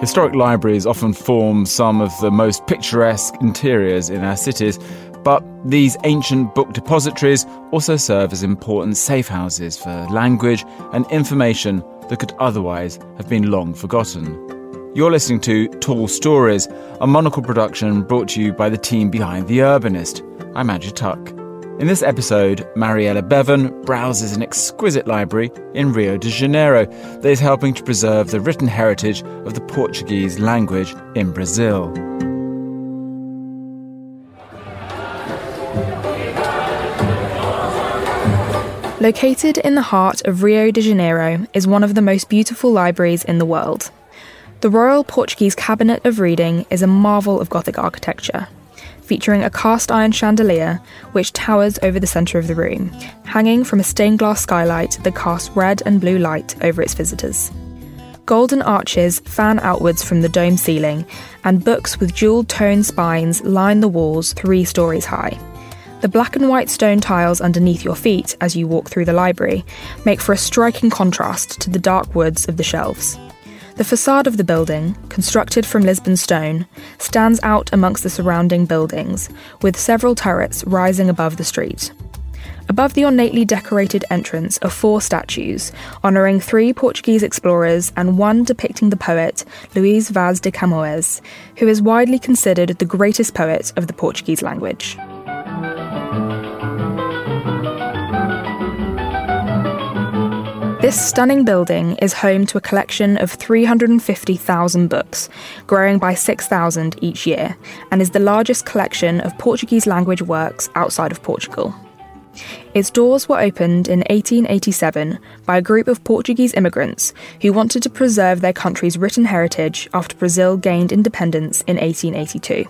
Historic libraries often form some of the most picturesque interiors in our cities, but these ancient book depositories also serve as important safe houses for language and information that could otherwise have been long forgotten. You're listening to Tall Stories, a monocle production brought to you by the team behind The Urbanist. I'm Andrew Tuck. In this episode, Mariella Bevan browses an exquisite library in Rio de Janeiro that is helping to preserve the written heritage of the Portuguese language in Brazil. Located in the heart of Rio de Janeiro is one of the most beautiful libraries in the world. The Royal Portuguese Cabinet of Reading is a marvel of Gothic architecture, featuring a cast iron chandelier which towers over the centre of the room, hanging from a stained glass skylight that casts red and blue light over its visitors. Golden arches fan outwards from the dome ceiling, and books with jewelled tone spines line the walls three stories high. The black and white stone tiles underneath your feet as you walk through the library make for a striking contrast to the dark woods of the shelves. The facade of the building, constructed from Lisbon stone, stands out amongst the surrounding buildings, with several turrets rising above the street. Above the ornately decorated entrance are four statues, honouring three Portuguese explorers and one depicting the poet Luís Vaz de Camões, who is widely considered the greatest poet of the Portuguese language. This stunning building is home to a collection of 350,000 books, growing by 6,000 each year, and is the largest collection of Portuguese language works outside of Portugal. Its doors were opened in 1887 by a group of Portuguese immigrants who wanted to preserve their country's written heritage after Brazil gained independence in 1882.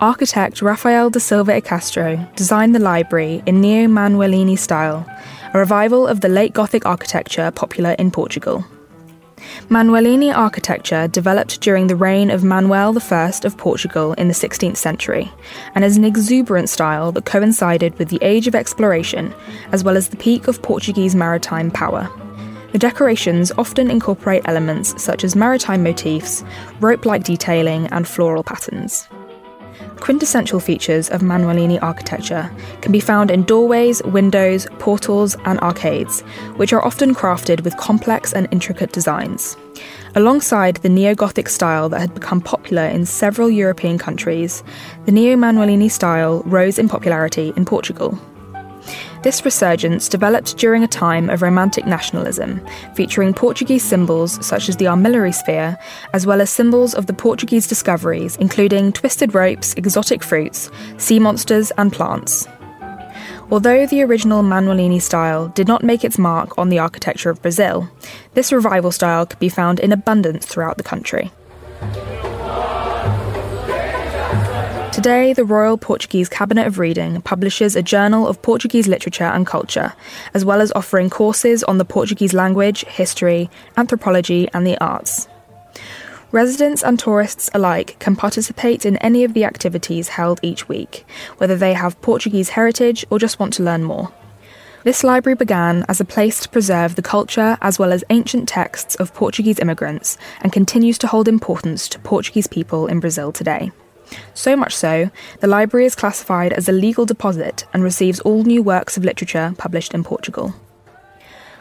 Architect Rafael da Silva e Castro designed the library in neo Manuelini style a revival of the late Gothic architecture popular in Portugal. Manuelini architecture developed during the reign of Manuel I of Portugal in the 16th century, and is an exuberant style that coincided with the age of exploration as well as the peak of Portuguese maritime power. The decorations often incorporate elements such as maritime motifs, rope like detailing, and floral patterns. Quintessential features of Manuelini architecture can be found in doorways, windows, portals, and arcades, which are often crafted with complex and intricate designs. Alongside the neo Gothic style that had become popular in several European countries, the neo Manuelini style rose in popularity in Portugal. This resurgence developed during a time of romantic nationalism, featuring Portuguese symbols such as the armillary sphere, as well as symbols of the Portuguese discoveries, including twisted ropes, exotic fruits, sea monsters, and plants. Although the original Manuelini style did not make its mark on the architecture of Brazil, this revival style could be found in abundance throughout the country. Today, the Royal Portuguese Cabinet of Reading publishes a journal of Portuguese literature and culture, as well as offering courses on the Portuguese language, history, anthropology, and the arts. Residents and tourists alike can participate in any of the activities held each week, whether they have Portuguese heritage or just want to learn more. This library began as a place to preserve the culture as well as ancient texts of Portuguese immigrants and continues to hold importance to Portuguese people in Brazil today. So much so, the library is classified as a legal deposit and receives all new works of literature published in Portugal.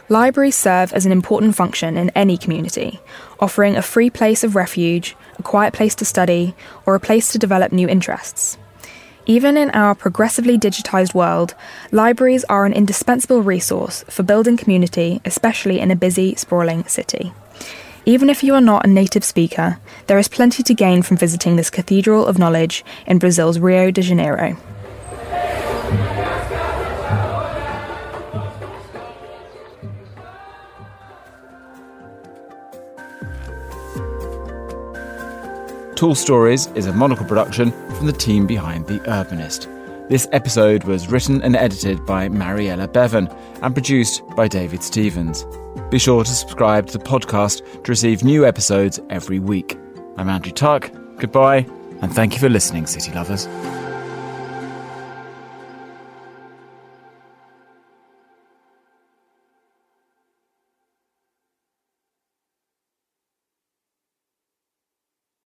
Libraries serve as an important function in any community, offering a free place of refuge, a quiet place to study, or a place to develop new interests. Even in our progressively digitised world, libraries are an indispensable resource for building community, especially in a busy, sprawling city. Even if you are not a native speaker, there is plenty to gain from visiting this cathedral of knowledge in Brazil's Rio de Janeiro. Tall Stories is a monocle production from the team behind The Urbanist. This episode was written and edited by Mariella Bevan and produced by David Stevens. Be sure to subscribe to the podcast to receive new episodes every week. I'm Andrew Tuck. Goodbye, and thank you for listening, City Lovers.